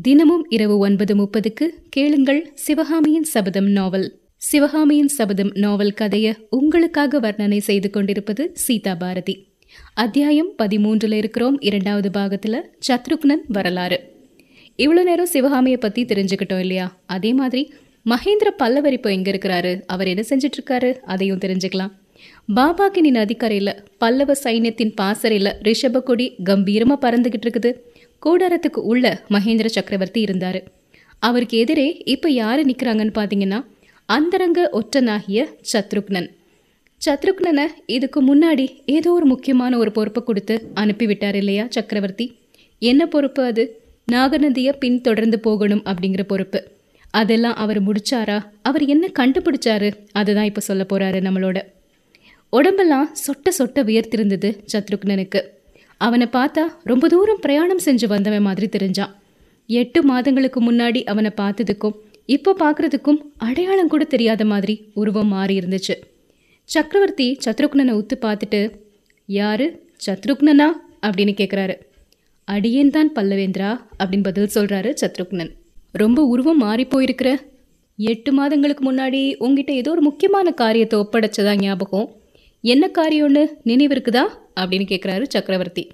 தினமும் இரவு ஒன்பது முப்பதுக்கு கேளுங்கள் சிவகாமியின் சபதம் நாவல். சிவகாமியின் சபதம் நாவல் கதையை உங்களுக்காக வர்ணனை செய்து கொண்டிருப்பது சீதா பாரதி. அத்தியாயம் பதிமூன்றில் இருக்கிறோம். இரண்டாவது பாகத்துல சத்ருக்னன் வரலாறு. இவ்வளோ நேரம் சிவகாமியை பத்தி தெரிஞ்சுக்கிட்டோம் இல்லையா? அதே மாதிரி மகேந்திர பல்லவர் இப்போ எங்க இருக்கிறாரு? அவர் என்ன செஞ்சிட்ருக்காரு? அதையும் தெரிஞ்சுக்கலாம். பாபாகினி நதிக்கரையில பல்லவ சைன்யத்தின் பாசறையில ரிஷப கொடி பறந்துக்கிட்டு பறந்துகிட்டு இருக்குது கூடாரத்துக்கு உள்ள மகேந்திர சக்கரவர்த்தி இருந்தார். அவருக்கு எதிரே இப்போ யார் நிற்கிறாங்கன்னு பார்த்தீங்கன்னா அந்தரங்க ஒற்றனாகிய சத்ருக்னன். சத்ருக்னனை இதுக்கு முன்னாடி ஏதோ ஒரு முக்கியமான ஒரு பொறுப்பை கொடுத்து அனுப்பி விட்டார் இல்லையா சக்கரவர்த்தி? என்ன பொறுப்பு அது? நாகநதியை பின்தொடர்ந்து போகணும் அப்படிங்கிற பொறுப்பு. அதெல்லாம் அவர் முடிச்சாரா? அவர் என்ன கண்டுபிடிச்சாரு? அதுதான் இப்போ சொல்ல போகிறாரு நம்மளோட. உடம்பெல்லாம் சொட்ட சொட்ட உயர்த்திருந்தது சத்ருக்னனுக்கு. அவனை பார்த்தா ரொம்ப தூரம் பிரயாணம் செஞ்சு வந்தவன் மாதிரி தெரிஞ்சான். எட்டு மாதங்களுக்கு முன்னாடி அவனை பார்த்ததுக்கும் இப்போ பார்க்கறதுக்கும் அடையாளம் கூட தெரியாத மாதிரி உருவம் மாறி இருந்துச்சு. சக்கரவர்த்தி சத்ருக்னனை உத்து பார்த்துட்டு யாரு? சத்ருக்னனா? அப்படின்னு கேட்குறாரு அடியேன் தான் பல்லவேந்திரா அப்படின்னு பதில் சொல்கிறாரு சத்ருக்னன். ரொம்ப உருவம் மாறி போயிருக்கிற எட்டு மாதங்களுக்கு முன்னாடி உங்ககிட்ட ஏதோ ஒரு முக்கியமான காரியத்தை ஒப்படைச்சதா ஞாபகம்? என்ன காரியம்னு நினைவு இருக்குதா? அப்படின்னு கேட்குறாரு சக்கரவர்த்தி.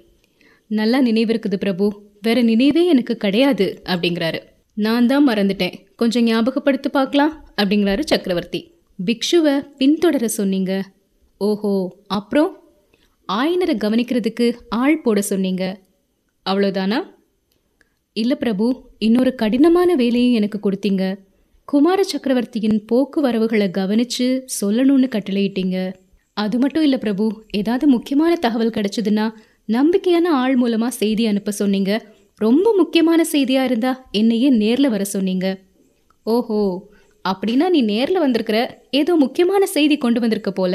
நல்லா நினைவு இருக்குது பிரபு. வேற நினைவே எனக்கு கிடையாது அப்படிங்கிறாரு. நான் தான் மறந்துட்டேன். கொஞ்சம் ஞாபகப்படுத்தி பார்க்கலாம் அப்படிங்கிறாரு சக்கரவர்த்தி. பிக்ஷுவை பின்தொடர சொன்னீங்க. ஓஹோ அப்புறம்? ஆயனரை கவனிக்கிறதுக்கு ஆள் போட சொன்னீங்க. அவ்வளோதானா இல்லை பிரபு இன்னொரு கடினமான வேலையும் எனக்கு கொடுத்தீங்க. குமார சக்கரவர்த்தியின் போக்குவரவுகளை கவனித்து சொல்லணும்னு கட்டளையிட்டீங்க. அது மட்டும் இல்லை பிரபு ஏதாவது முக்கியமான தகவல் கிடைச்சதுன்னா நம்பிக்கையான ஆள் மூலமாக செய்தி அனுப்ப சொன்னீங்க. ரொம்ப முக்கியமான செய்தியாக இருந்தா என்னையே நேரில் வர சொன்னீங்க. ஓஹோ அப்படின்னா நீ நேரில் வந்திருக்கிற ஏதோ முக்கியமான செய்தி கொண்டு வந்திருக்க போல.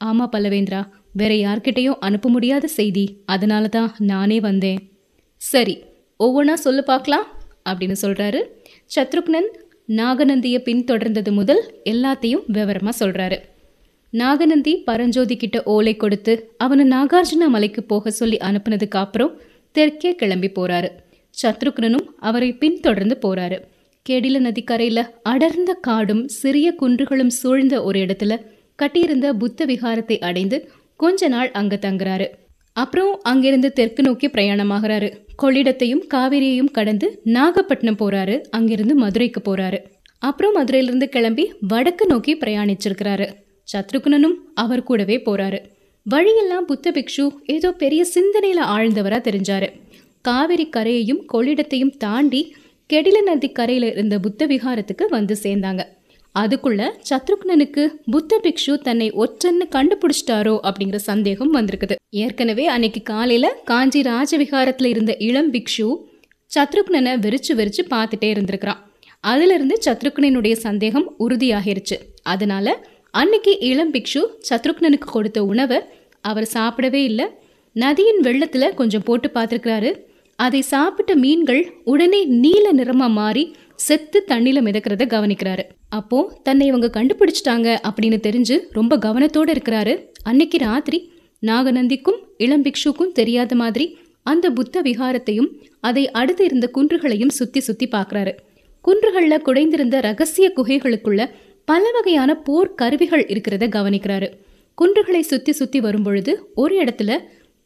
ஆமாம் பல்லவேந்திரா வேற யார்கிட்டையும் அனுப்ப முடியாத செய்தி. அதனால தான் நானே வந்தேன். சரி ஒவ்வொன்றா சொல்லு பார்க்கலாம் அப்படின்னு சொல்கிறாரு சத்ருக்னன் நாகநந்தியை பின்தொடர்ந்தது முதல் எல்லாத்தையும் விவரமாக சொல்கிறாரு நாகநந்தி பரஞ்சோதி கிட்ட ஓலை கொடுத்து அவனை நாகார்ஜுன மலைக்கு போக சொல்லி அனுப்புனதுக்கு அப்புறம் தெற்கே கிளம்பி போறாரு. சத்ருக்னனும் அவரை பின்தொடர்ந்து போறாரு. கெடில நதிக்கரையில அடர்ந்த காடும் சிறிய குன்றுகளும் சூழ்ந்த ஒரு இடத்துல கட்டியிருந்த புத்த விகாரத்தை அடைந்து கொஞ்ச நாள் அங்க தங்குறாரு. அப்புறம் அங்கிருந்து தெற்கு நோக்கி பிரயாணமாகிறாரு. கொள்ளிடத்தையும் காவிரியையும் கடந்து நாகப்பட்டினம் போறாரு. அங்கிருந்து மதுரைக்கு போறாரு. அப்புறம் மதுரையிலிருந்து கிளம்பி வடக்கு நோக்கி பிரயாணிச்சிருக்கிறாரு. சத்ருகுணனும் அவர் கூடவே போறாரு. வழியெல்லாம் புத்த பிக்ஷு ஏதோ பெரிய சிந்தனையில ஆழ்ந்தவரா தெரிஞ்சாரு. காவிரி கரையையும் கொள்ளிடத்தையும் தாண்டி கெடில நதி கரையில இருந்த புத்த விகாரத்துக்கு வந்து சேர்ந்தாங்க. அதுக்குள்ள சத்ருக்னனுக்கு புத்த பிக்ஷு தன்னை ஒற்றன்னு கண்டுபிடிச்சிட்டாரோ அப்படிங்கிற சந்தேகம் வந்திருக்குது. ஏற்கனவே அன்னைக்கு காலையில காஞ்சி ராஜவிகாரத்துல இருந்த இளம் பிக்ஷு சத்ருக்னனை வெறிச்சு வெறிச்சு பார்த்துட்டே இருந்திருக்கிறான். அதுல இருந்து சத்ருக்னனுடைய சந்தேகம் உறுதியாகிருச்சு. அதனால அன்னைக்கு இளம் பிக்ஷு சத்ருக்னனுக்கு கொடுத்த உணவை அவர் சாப்பிடவே இல்லை. நதியின் வெள்ளத்தில் கொஞ்சம் போட்டு பார்த்துருக்கிறாரு. அதை சாப்பிட்ட மீன்கள் உடனே நீல நிறமாக மாறி செத்து தண்ணியில் மிதக்கிறத கவனிக்கிறாரு. அப்போ தன்னை இவங்க கண்டுபிடிச்சிட்டாங்க அப்படின்னு தெரிஞ்சு ரொம்ப கவனத்தோடு இருக்கிறாரு. அன்னைக்கு ராத்திரி நாகநந்திக்கும் இளம் பிக்ஷுக்கும் தெரியாத மாதிரி அந்த புத்த விகாரத்தையும் அதை அடுத்து இருந்த குன்றுகளையும் சுற்றி சுற்றி பார்க்கறாரு. குன்றுகளில் குடைந்திருந்த ரகசிய குகைகளுக்குள்ள பல வகையான போர் கருவிகள் இருக்கிறத கவனிக்கிறாரு. குன்றுகளை சுத்தி சுத்தி வரும்பொழுது ஒரு இடத்துல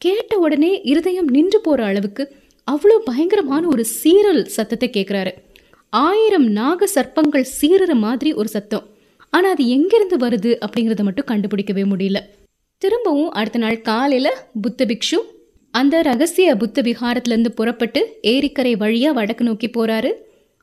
கேட்ட உடனே இருதயம் நின்று போற அளவுக்கு அவ்வளோ பயங்கரமான ஒரு சீரல் சத்தத்தை கேட்குறாரு ஆயிரம் நாக சர்ப்பங்கள் சீரற மாதிரி ஒரு சத்தம். ஆனால் அது எங்கிருந்து வருது அப்படிங்கிறத மட்டும் கண்டுபிடிக்கவே முடியல. திரும்பவும் அடுத்த நாள் காலையில் புத்த பிக்ஷு அந்த ரகசிய புத்த விகாரத்துலேருந்து புறப்பட்டு ஏரிக்கரை வழியாக வடக்கு நோக்கி போகிறாரு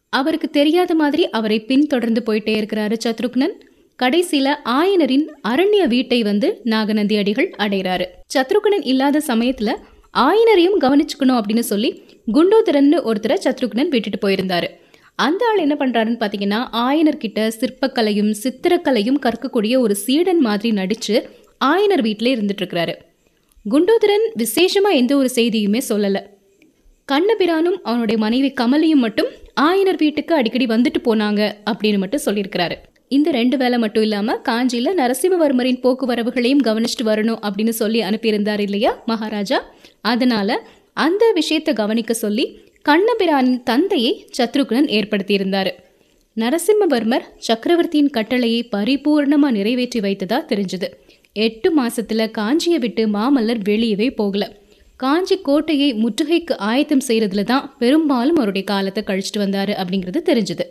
அவருக்கு தெரியாத மாதிரி அவரை பின்தொடர்ந்து போயிட்டே இருக்கிறாரு சத்ருக்னன். கடைசியில ஆயனரின் அரண்ய வீட்டை வந்து நாகநந்தி அடிகள் அடைகிறாரு. சத்ருக்னன் இல்லாத சமயத்துல ஆயனரையும் கவனிச்சுக்கணும் அப்படின்னு சொல்லி குண்டோதரன்னு ஒருத்தரை சத்ருக்னன் விட்டுட்டு போயிருந்தாரு. அந்த ஆள் என்ன பண்றாருன்னு பாத்தீங்கன்னா ஆயனர் கிட்ட சிற்பக்கலையும் சித்திரக்கலையும் கற்கக்கூடிய ஒரு சீடன் மாதிரி நடிச்சு ஆயனர் வீட்டிலே இருந்துட்டு இருக்கிறாரு. குண்டோதரன் விசேஷமா எந்த ஒரு செய்தியுமே சொல்லல. கண்ணபிரானும் அவனுடைய மனைவி கமலியும் மட்டும் ஆயனர் வீட்டுக்கு அடிக்கடி வந்துட்டு போனாங்க அப்படின்னு மட்டும் சொல்லியிருக்கிறாரு. இந்த ரெண்டு வேலை மட்டும் இல்லாம காஞ்சியில நரசிம்மவர்மரின் போக்குவரவுகளையும் கவனிச்சுட்டு வரணும் அப்படின்னு சொல்லி அனுப்பியிருந்தார் இல்லையா மகாராஜா? அதனால அந்த விஷயத்தை கவனிக்க சொல்லி கண்ணபிரானின் தந்தையை சத்ருகுணன் ஏற்படுத்தியிருந்தார். நரசிம்மவர்மர் சக்கரவர்த்தியின் கட்டளையை பரிபூர்ணமாக நிறைவேற்றி வைத்ததா தெரிஞ்சது. எட்டு மாசத்துல காஞ்சியை விட்டு மாமல்லர் வெளியவே போகல. காஞ்சி கோட்டையை முற்றுகைக்கு ஆயத்தம் செய்கிறதுல தான் பெரும்பாலும் அவருடைய காலத்தை கழிச்சிட்டு வந்தார் அப்படிங்கிறது தெரிஞ்சது.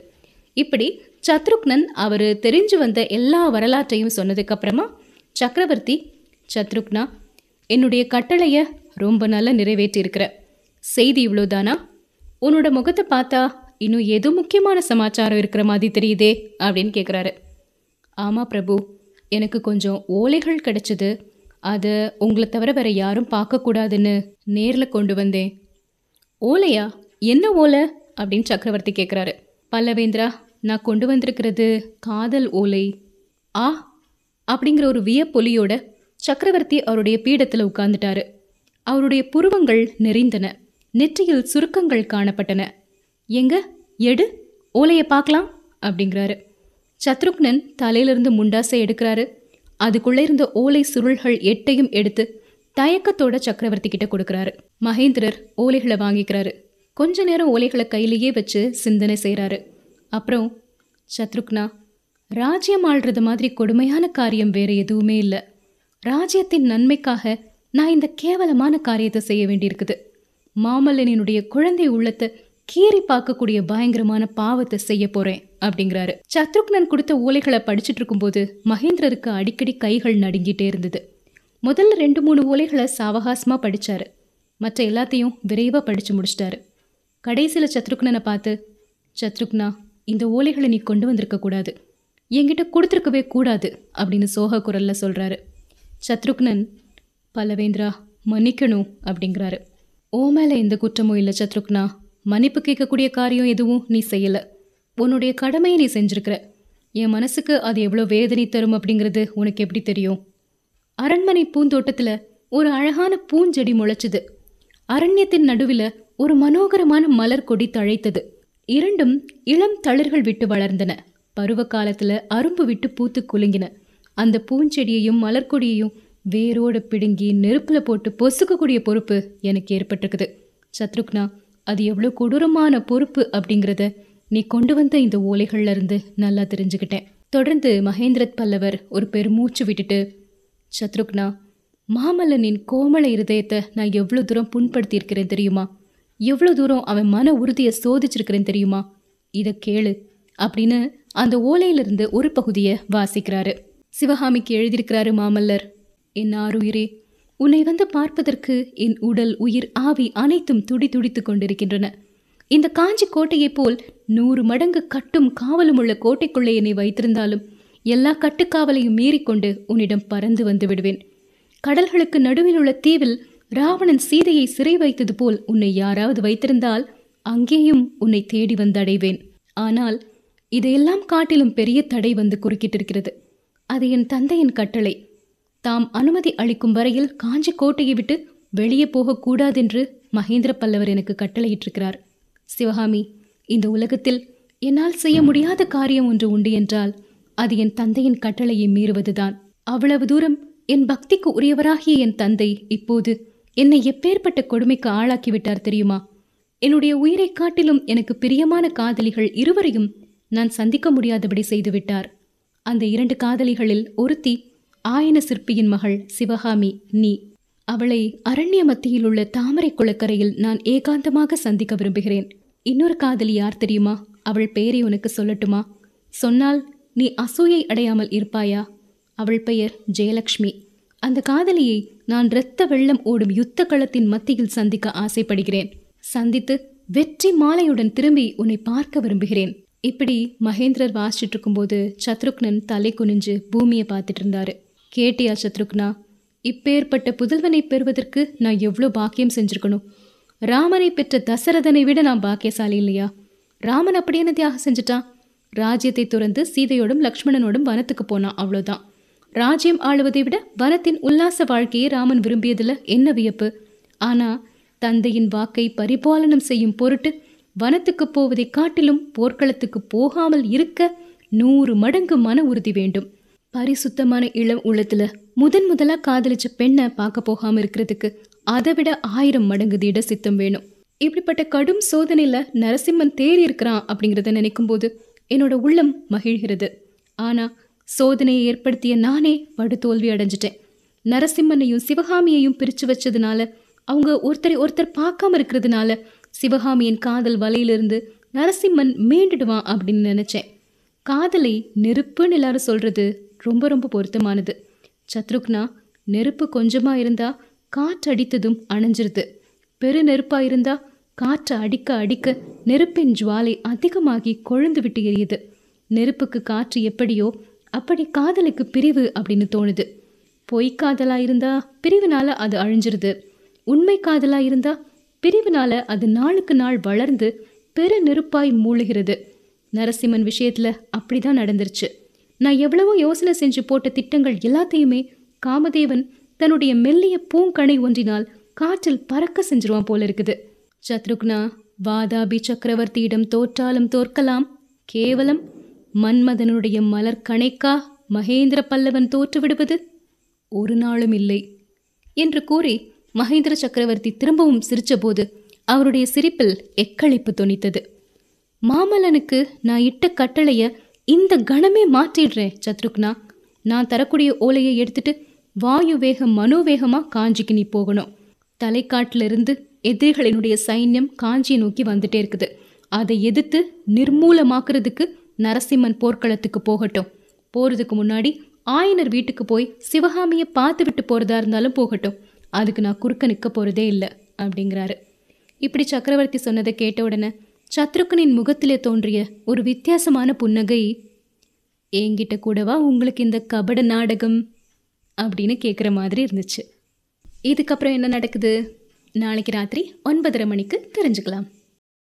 இப்படி சத்ருக்னன் அவர் தெரிஞ்சு வந்த எல்லா வரலாற்றையும் சொன்னதுக்கப்புறமா சக்கரவர்த்தி சத்ருக்னா என்னுடைய கட்டளையை ரொம்ப நல்லா நிறைவேற்றியிருக்கிற செய்தி இவ்வளோதானா உன்னோட முகத்தை பார்த்தா இன்னும் ஏதோ முக்கியமான சமாச்சாரம் இருக்கிற மாதிரி தெரியுதே அப்படின்னு கேட்குறாரு ஆமாம் பிரபு எனக்கு கொஞ்சம் ஓலைகள் கிடைச்சது. அதை உங்களை தவிர வேற யாரும் பார்க்கக்கூடாதுன்னு நேரில் கொண்டு வந்தேன். ஓலையா? என்ன ஓலை? அப்படின்னு சக்கரவர்த்தி கேட்குறாரு பல்லவேந்திரா நான் கொண்டு வந்திருக்கிறது காதல் ஓலை. ஆ? அப்படிங்கிற ஒரு வியப்பொலியோட சக்கரவர்த்தி அவருடைய பீடத்தில் உட்கார்ந்துட்டாரு. அவருடைய புருவங்கள் நெறிந்தன. நெற்றியில் சுருக்கங்கள் காணப்பட்டன. எங்க? எடு ஓலையை பார்க்கலாம்? அப்படிங்கிறாரு. சத்ருக்னன் தலையிலிருந்து முண்டாசை எடுக்கிறாரு. அதுக்குள்ளே இருந்த ஓலை சுருள்கள் எட்டையும் எடுத்து தயக்கத்தோட சக்கரவர்த்தி கிட்ட கொடுக்குறாரு. மகேந்திரர் ஓலைகளை வாங்கிக்கிறாரு. கொஞ்ச நேரம் ஓலைகளை கையிலேயே வச்சு சிந்தனை செய்கிறாரு அப்புறம் சத்ருக்னா ராஜ்யம் ஆள்றது மாதிரி கொடுமையான காரியம் வேற எதுவுமே இல்லை. ராஜ்யத்தின் நன்மைக்காக நான் இந்த கேவலமான காரியத்தை செய்ய வேண்டியிருக்குது. மாமல்லனினுடைய குழந்தை உள்ளத்தை கீறி பார்க்கக்கூடிய பயங்கரமான பாவத்தை செய்ய போறேன். அப்படிங்கிறாரு. சத்ருக்னன் கொடுத்த ஓலைகளை படிச்சுட்டு இருக்கும்போது மகேந்திரருக்கு அடிக்கடி கைகள் நடுங்கிட்டே இருந்தது. முதல்ல ரெண்டு மூணு ஓலைகளை சாவகாசமாக படிச்சாரு. மற்ற எல்லாத்தையும் விரைவாக படித்து முடிச்சிட்டாரு. கடைசியில் சத்ருக்னனை பார்த்து சத்ருக்னா இந்த ஓலைகளை நீ கொண்டு வந்திருக்க கூடாது. என்கிட்ட கொடுத்துருக்கவே கூடாது அப்படின்னு சோக குரலில் சொல்கிறாரு சத்ருக்னன் பல்லவேந்திரா மன்னிக்கணும் அப்படிங்கிறாரு. ஓ மேலே எந்த குற்றமும் இல்லை சத்ருக்னா. மன்னிப்பு கேட்கக்கூடிய காரியம் எதுவும் நீ செய்யலை. உன்னுடைய கடமையை நீ செஞ்சிருக்கிற. என் மனசுக்கு அது எவ்வளோ வேதனை தரும் அப்படிங்கிறது உனக்கு எப்படி தெரியும்? அரண்மனை பூந்தோட்டத்தில் ஒரு அழகான பூஞ்செடி முளைச்சது. அரண்யத்தின் நடுவில் ஒரு மனோகரமான மலர் கொடி தழைத்தது. இரண்டும் இளம் தளிர்கள் விட்டு வளர்ந்தன. பருவ காலத்தில் அரும்பு விட்டு பூத்து குலுங்கின. அந்த பூஞ்செடியையும் மலர்கொடியையும் வேரோடு பிடுங்கி நெருப்பில் போட்டு பொசுக்கக்கூடிய பொறுப்பு எனக்கு ஏற்பட்டிருக்குது. சத்ருக்னா அது எவ்வளோ கொடூரமான பொறுப்பு அப்படிங்கிறத நீ கொண்டு வந்த இந்த ஓலைகள்ல இருந்து நல்லா தெரிஞ்சுக்கிட்டேன். தொடர்ந்து மகேந்திரத் பல்லவர் ஒரு பெருமூச்சு விட்டுட்டு சத்ருக்னா மாமல்லனின் கோமள இருதயத்தை நான் எவ்வளோ தூரம் புண்படுத்தியிருக்கிறேன் தெரியுமா? எவ்வளோ தூரம் அவன் மன உறுதியை சோதிச்சிருக்கிறேன் தெரியுமா? இதை கேளு அப்படின்னு அந்த ஓலையிலிருந்து ஒரு பகுதியை வாசிக்கிறாரு. சிவகாமிக்கு எழுதியிருக்கிறாரு மாமல்லர் என் ஆறுயிரே உன்னை வந்து பார்ப்பதற்கு என் உடல் உயிர் ஆவி அனைத்தும் துடி துடித்துக் கொண்டிருக்கின்றன. இந்த காஞ்சி கோட்டையைப் போல் நூறு மடங்கு கட்டும் காவலும் உள்ள கோட்டைக்குள்ளே என்னை வைத்திருந்தாலும் எல்லா கட்டுக்காவலையும் மீறிக்கொண்டு உன்னிடம் பறந்து வந்து விடுவேன். கடல்களுக்கு நடுவில் உள்ள தீவில் ராவணன் சீதையை சிறை வைத்தது போல் உன்னை யாராவது வைத்திருந்தால் அங்கேயும் உன்னை தேடி வந்தடைவேன். ஆனால் இதையெல்லாம் காட்டிலும் பெரிய தடை வந்து குறுக்கிட்டிருக்கிறது. அது என் தந்தையின் கட்டளை. தாம் அனுமதி அளிக்கும் வரையில் காஞ்சி கோட்டையை விட்டு வெளியே போகக்கூடாதென்று மகேந்திர பல்லவர் எனக்கு கட்டளையிட்டிருக்கிறார். சிவகாமி இந்த உலகத்தில் என்னால் செய்ய முடியாத காரியம் ஒன்று உண்டு என்றால் அது என் தந்தையின் கட்டளையை மீறுவதுதான். அவ்வளவு தூரம் என் பக்திக்கு உரியவராகிய என் தந்தை இப்போது என்னை எப்பேற்பட்ட கொடுமைக்கு ஆளாக்கிவிட்டார் தெரியுமா? என்னுடைய உயிரை காட்டிலும் எனக்கு பிரியமான காதலிகள் இருவரையும் நான் சந்திக்க முடியாதபடி செய்துவிட்டார் அந்த இரண்டு காதலிகளில் ஒருத்தி ஆயன சிற்பியின் மகள் சிவகாமி நீ. அவளை அரண்ய மத்தியில் உள்ள தாமரை குளக்கரையில் நான் ஏகாந்தமாக சந்திக்க விரும்புகிறேன். இன்னொரு காதலி யார் தெரியுமா? அவள் பெயரை உனக்கு சொல்லட்டுமா? சொன்னால் நீ அசூயை அடையாமல் இருப்பாயா? அவள் பெயர் ஜெயலக்ஷ்மி. அந்த காதலியை நான் இரத்த வெள்ளம் ஓடும் யுத்த களத்தின் மத்தியில் சந்திக்க ஆசைப்படுகிறேன். சந்தித்து வெற்றி மாலையுடன் திரும்பி உன்னை பார்க்க விரும்புகிறேன். இப்படி மகேந்திரர் வாசிச்சுட்டு இருக்கும்போது சத்ருக்னன் தலை குனிஞ்சு பூமியை பார்த்துட்டு இருந்தாரு. கேட்டியா சத்ருக்னா? இப்பேற்பட்ட புதல்வனை பெறுவதற்கு நான் எவ்வளோ பாக்கியம் செஞ்சுருக்கணும்? ராமனை பெற்ற தசரதனை விட நான் பாக்கியசாலி இல்லையா? ராமன் அப்படி என்ன தியாகம் செஞ்சுட்டான்? ராஜ்யத்தை துறந்து சீதையோடும் லக்ஷ்மணனோடும் வனத்துக்கு போனான் அவ்வளோதான். ராஜ்யம் ஆளுவதை விட வனத்தின் உல்லாச வாழ்க்கையை ராமன் விரும்பியதில் என்ன வியப்பு? ஆனால் தந்தையின் வாக்கை பரிபாலனம் செய்யும் பொருட்டு வனத்துக்கு போவதை காட்டிலும் போர்க்களத்துக்கு போகாமல் இருக்க நூறு மடங்கு மன உறுதி வேண்டும். பரிசுத்தமான இளம் உள்ளத்துல முதன் முதலா காதலிச்ச பெண்ணை பார்க்க போகாம இருக்கிறதுக்கு அதை விட ஆயிரம் மடங்கு திட சித்தம் வேணும். இப்படிப்பட்ட கடும் சோதனையில் நரசிம்மன் தேறி இருக்கிறான் அப்படிங்கிறத நினைக்கும்போது என்னோட உள்ளம் மகிழ்கிறது. ஆனால் சோதனையை ஏற்படுத்திய நானே படுதோல்வி அடைஞ்சிட்டேன். நரசிம்மனையும் சிவகாமியையும் பிரித்து வச்சதுனால அவங்க ஒருத்தரை ஒருத்தர் பார்க்காம இருக்கிறதுனால சிவகாமியின் காதல் வலையிலிருந்து நரசிம்மன் மீண்டுடுவான் அப்படின்னு நினச்சேன். காதலை நெருப்புன்னு எல்லாரும் சொல்கிறது ரொம்ப ரொம்ப பொருத்தமானது. சத்ருக்னா நெருப்பு கொஞ்சமாக இருந்தால் காற்று அடித்ததும் அணைஞ்சிருது. பெரு நெருப்பாக இருந்தால் காற்று அடிக்க அடிக்க நெருப்பின் ஜுவாலை அதிகமாகி கொழுந்து விட்டு எரியுது. நெருப்புக்கு காற்று எப்படியோ அப்படி காதலுக்கு பிரிவு அப்படின்னு தோணுது. பொய் காதலாக இருந்தால் பிரிவினால அது அழிஞ்சிருது. உண்மை காதலாக இருந்தால் பிரிவினால அது நாளுக்கு நாள் வளர்ந்து பெரு நெருப்பாய் மூழ்கிறது. நரசிம்மன் விஷயத்தில் அப்படி தான் நடந்துருச்சு. நான் எவ்வளவோ யோசனை செஞ்சு போட்ட திட்டங்கள் எல்லாத்தையுமே காமதேவன் தன்னுடைய மெல்லிய பூங்கணை ஒன்றினால் காற்றில் பறக்க செஞ்சிருவான் போல இருக்குது. சத்ருக்னா வாதாபி சக்கரவர்த்தியிடம் தோற்றாலும் தோற்கலாம். கேவலம் மன்மதனுடைய மலர் கணைக்கா மகேந்திர பல்லவன் தோற்றுவிடுவது ஒரு நாளும் இல்லை என்று கூறி மகேந்திர சக்கரவர்த்தி திரும்பவும் சிரித்தபோது அவருடைய சிரிப்பில் எக்களிப்பு தொனித்தது. மாமல்லனுக்கு நான் இட்ட கட்டளைய இந்த கணமே மாற்றிடுறேன் சத்ருக்னா. நான் தரக்கூடிய ஓலையை எடுத்துட்டு வாயு வேகம் மனோவேகமாக காஞ்சிக்கு நீ போகணும். தலைக்காட்டிலிருந்து எதிரிகளினுடைய சைன்யம் காஞ்சியை நோக்கி வந்துட்டே இருக்குது. அதை எதிர்த்து நிர்மூலமாக்குறதுக்கு நரசிம்மன் போர்க்களத்துக்கு போகட்டும். போகிறதுக்கு முன்னாடி ஆயனர் வீட்டுக்கு போய் சிவகாமியை பார்த்து விட்டு போகிறதா இருந்தாலும் போகட்டும். அதுக்கு நான் குறுக்க நிற்க போகிறதே இல்லை அப்படிங்கிறாரு. இப்படி சக்கரவர்த்தி சொன்னதை கேட்ட உடனே சத்ருக்கனின் முகத்திலே தோன்றிய ஒரு வித்தியாசமான புன்னகை என்கிட்ட கூடவா உங்களுக்கு இந்த கபட நாடகம்? அப்படின்னு கேட்குற மாதிரி இருந்துச்சு. இதுக்கப்புறம் என்ன நடக்குது? நாளைக்கு ராத்திரி ஒன்பதரை மணிக்கு தெரிஞ்சுக்கலாம்.